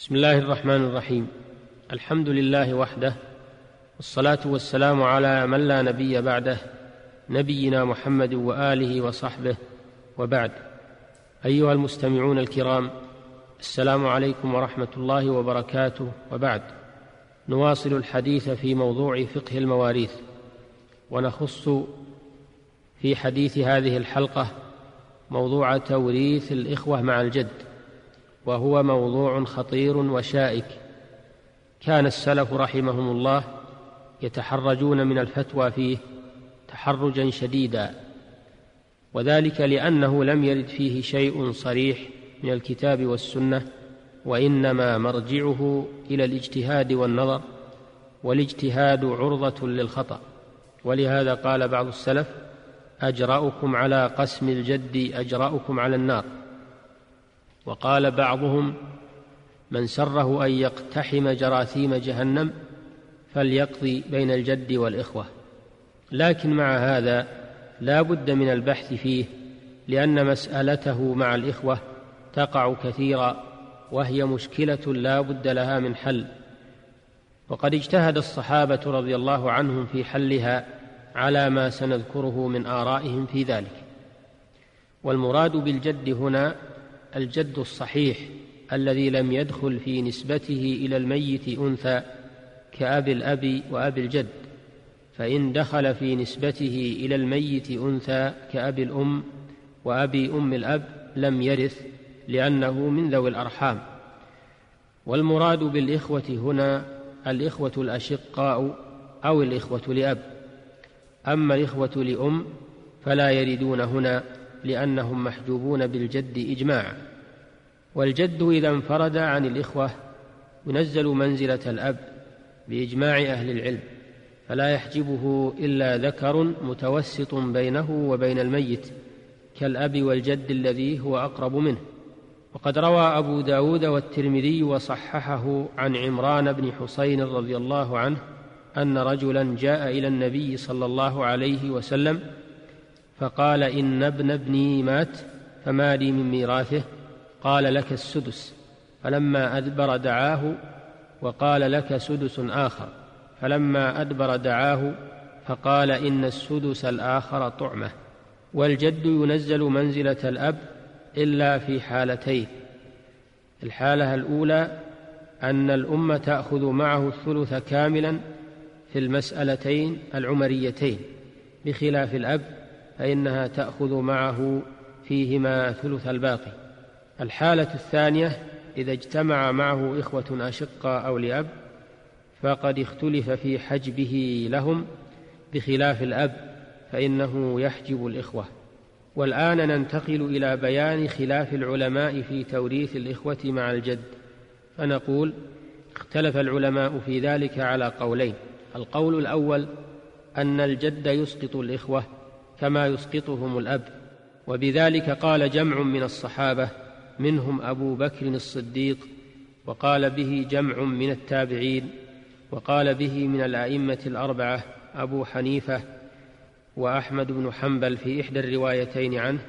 بسم الله الرحمن الرحيم. الحمد لله وحده والصلاة والسلام على من لا نبي بعده نبينا محمد وآله وصحبه وبعد. أيها المستمعون الكرام السلام عليكم ورحمة الله وبركاته وبعد. نواصل الحديث في موضوع فقه المواريث. ونخص في حديث هذه الحلقة موضوع توريث الإخوة مع الجد. وهو موضوع خطير وشائك. كان السلف رحمهم الله يتحرجون من الفتوى فيه تحرجا شديدا وذلك لأنه لم يرد فيه شيء صريح من الكتاب والسنة وإنما مرجعه إلى الاجتهاد والنظر والاجتهاد عرضة للخطأ. ولهذا قال بعض السلف أجرأكم على قسم الجد أجرأكم على النار. وقال بعضهم من سره أن يقتحم جراثيم جهنم فليقضي بين الجد والإخوة. لكن مع هذا لا بد من البحث فيه لأن مسألته مع الإخوة تقع كثيرا وهي مشكلة لا بد لها من حل. وقد اجتهد الصحابة رضي الله عنهم في حلها على ما سنذكره من آرائهم في ذلك. والمراد بالجد هنا الجد الصحيح الذي لم يدخل في نسبته إلى الميت أنثى كأب الأب وأب الجد فإن دخل في نسبته إلى الميت أنثى كأب الأم وابي أم الأب لم يرث لأنه من ذوي الأرحام. والمراد بالإخوة هنا الإخوة الأشقاء أو الإخوة لأب. أما الإخوة لأم فلا يردون هنا لأنهم محجوبون بالجد إجماعا والجد إذا انفرد عن الإخوة ينزل منزلة الأب بإجماع أهل العلم فلا يحجبه إلا ذكر متوسط بينه وبين الميت كالأب والجد الذي هو أقرب منه. وقد روى أبو داود والترمذي وصححه عن عمران بن حسين رضي الله عنه أن رجلا جاء إلى النبي صلى الله عليه وسلم فقال إن ابن ابني مات فما لي من ميراثه. قال لك السدس. فلما أدبر دعاه وقال لك سدس آخر. فلما أدبر دعاه فقال إن السدس الآخر طعمة. والجد ينزل منزلة الأب إلا في حالتين. الحالة الأولى أن الأم تأخذ معه الثلث كاملا في المسألتين العمريتين بخلاف الأب فإنها تأخذ معه فيهما ثلث الباقي. الحالة الثانية إذا اجتمع معه إخوة أشقاء أو لأب فقد اختلف في حجبه لهم بخلاف الأب فإنه يحجب الإخوة. والآن ننتقل إلى بيان خلاف العلماء في توريث الإخوة مع الجد. فنقول اختلف العلماء في ذلك على قولين. القول الأول أن الجد يسقط الإخوة. كما يسقطهم الأب. وبذلك قال جمع من الصحابة منهم أبو بكر الصديق وقال به جمع من التابعين وقال به من الأئمة الأربعة أبو حنيفة وأحمد بن حنبل في إحدى الروايتين عنه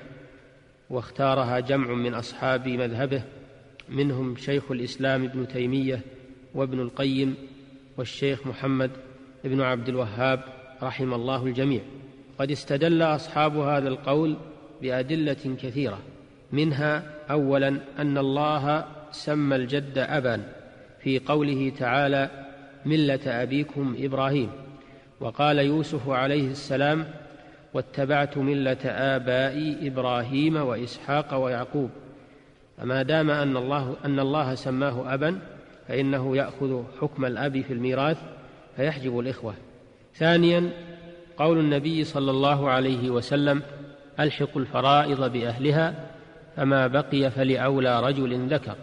واختارها جمع من أصحاب مذهبه منهم شيخ الإسلام ابن تيمية وابن القيم والشيخ محمد بن عبد الوهاب رحم الله الجميع. قد استدل أصحاب هذا القول بأدلة كثيرة منها اولا أن الله سمى الجد ابا في قوله تعالى ملة أبيكم إبراهيم وقال يوسف عليه السلام واتبعت ملة آبائي إبراهيم وإسحاق ويعقوب فما دام أن الله أن الله سماه ابا فإنه يأخذ حكم الأب في الميراث فيحجب الإخوة. ثانيا قول النبي صلى الله عليه وسلم الحقوا الفرائض بأهلها فما بقي فلأولى رجل ذكر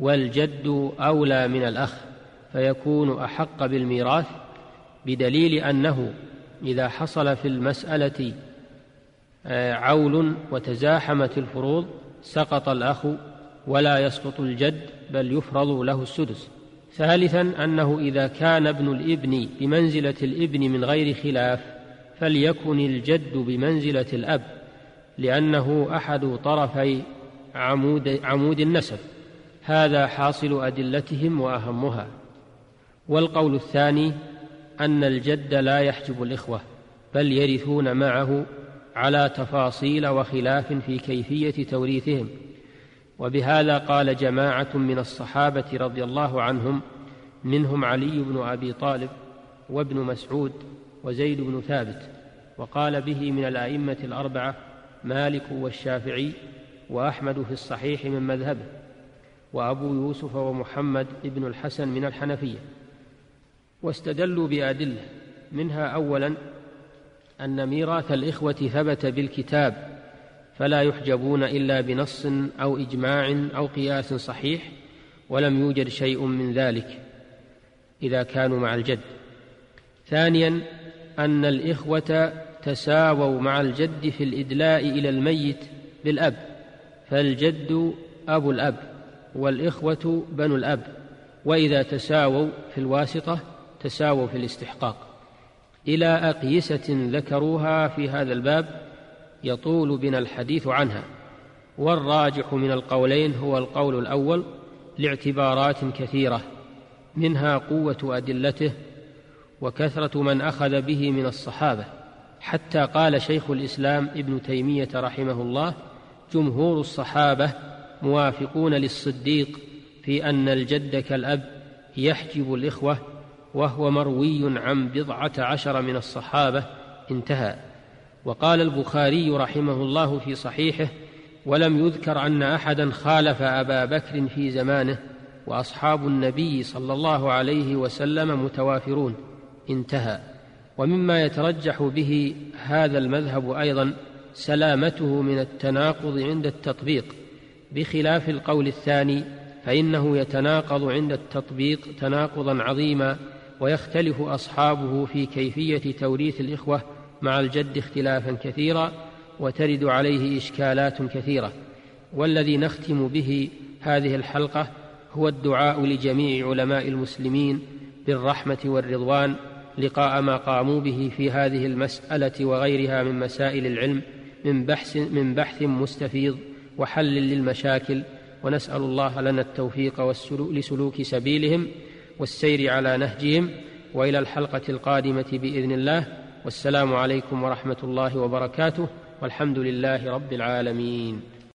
والجد أولى من الأخ فيكون أحق بالميراث بدليل أنه إذا حصل في المسألة آه، عول وتزاحمت الفروض سقط الأخ ولا يسقط الجد بل يفرض له السدس. ثالثا أنه إذا كان ابن الإبن بمنزلة الإبن من غير خلاف فليكن الجد بمنزلة الأب لأنه أحد طرفي عمود, عمود النسب. هذا حاصل أدلتهم وأهمها. والقول الثاني أن الجد لا يحجب الإخوة بل يرثون معه على تفاصيل وخلاف في كيفية توريثهم. وبهذا قال جماعة من الصحابة رضي الله عنهم منهم علي بن أبي طالب وابن مسعود وزيد بن ثابت وقال به من الأئمة الأربعة مالك والشافعي وأحمد في الصحيح من مذهبه وأبو يوسف ومحمد بن الحسن من الحنفية. واستدلوا بأدلة منها اولا أن ميراث الإخوة ثبت بالكتاب فلا يحجبون إلا بنص أو إجماع أو قياس صحيح ولم يوجد شيء من ذلك إذا كانوا مع الجد. ثانيا أن الإخوة تساووا مع الجد في الإدلاء إلى الميت بالأب فالجد أبو الأب والإخوة بنو الأب وإذا تساووا في الواسطة تساووا في الاستحقاق. إلى أقيسة ذكروها في هذا الباب يطول بنا الحديث عنها والراجح من القولين هو القول الأول لاعتبارات كثيرة منها قوة أدلته وكثرة من أخذ به من الصحابة حتى قال شيخ الإسلام ابن تيمية رحمه الله جمهور الصحابة موافقون للصديق في أن الجد كالأب يحجب الإخوة وهو مروي عن بضعة عشر من الصحابة انتهى. وقال البخاري رحمه الله في صحيحه ولم يذكر أن أحدا خالف أبا بكر في زمانه وأصحاب النبي صلى الله عليه وسلم متوافرون. انتهى. ومما يترجح به هذا المذهب أيضا سلامته من التناقض عند التطبيق. بخلاف القول الثاني فإنه يتناقض عند التطبيق تناقضا عظيما ويختلف أصحابه في كيفية توريث الإخوة مع الجد اختلافا كثيرا وترد عليه إشكالات كثيرة. والذي نختم به هذه الحلقة هو الدعاء لجميع علماء المسلمين بالرحمة والرضوان لقاء ما قاموا به في هذه المسألة وغيرها من مسائل العلم من بحث من بحث مستفيض وحل للمشاكل. ونسأل الله لنا التوفيق لسلوك سبيلهم والسير على نهجهم. وإلى الحلقة القادمة بإذن الله. والسلام عليكم ورحمة الله وبركاته. والحمد لله رب العالمين.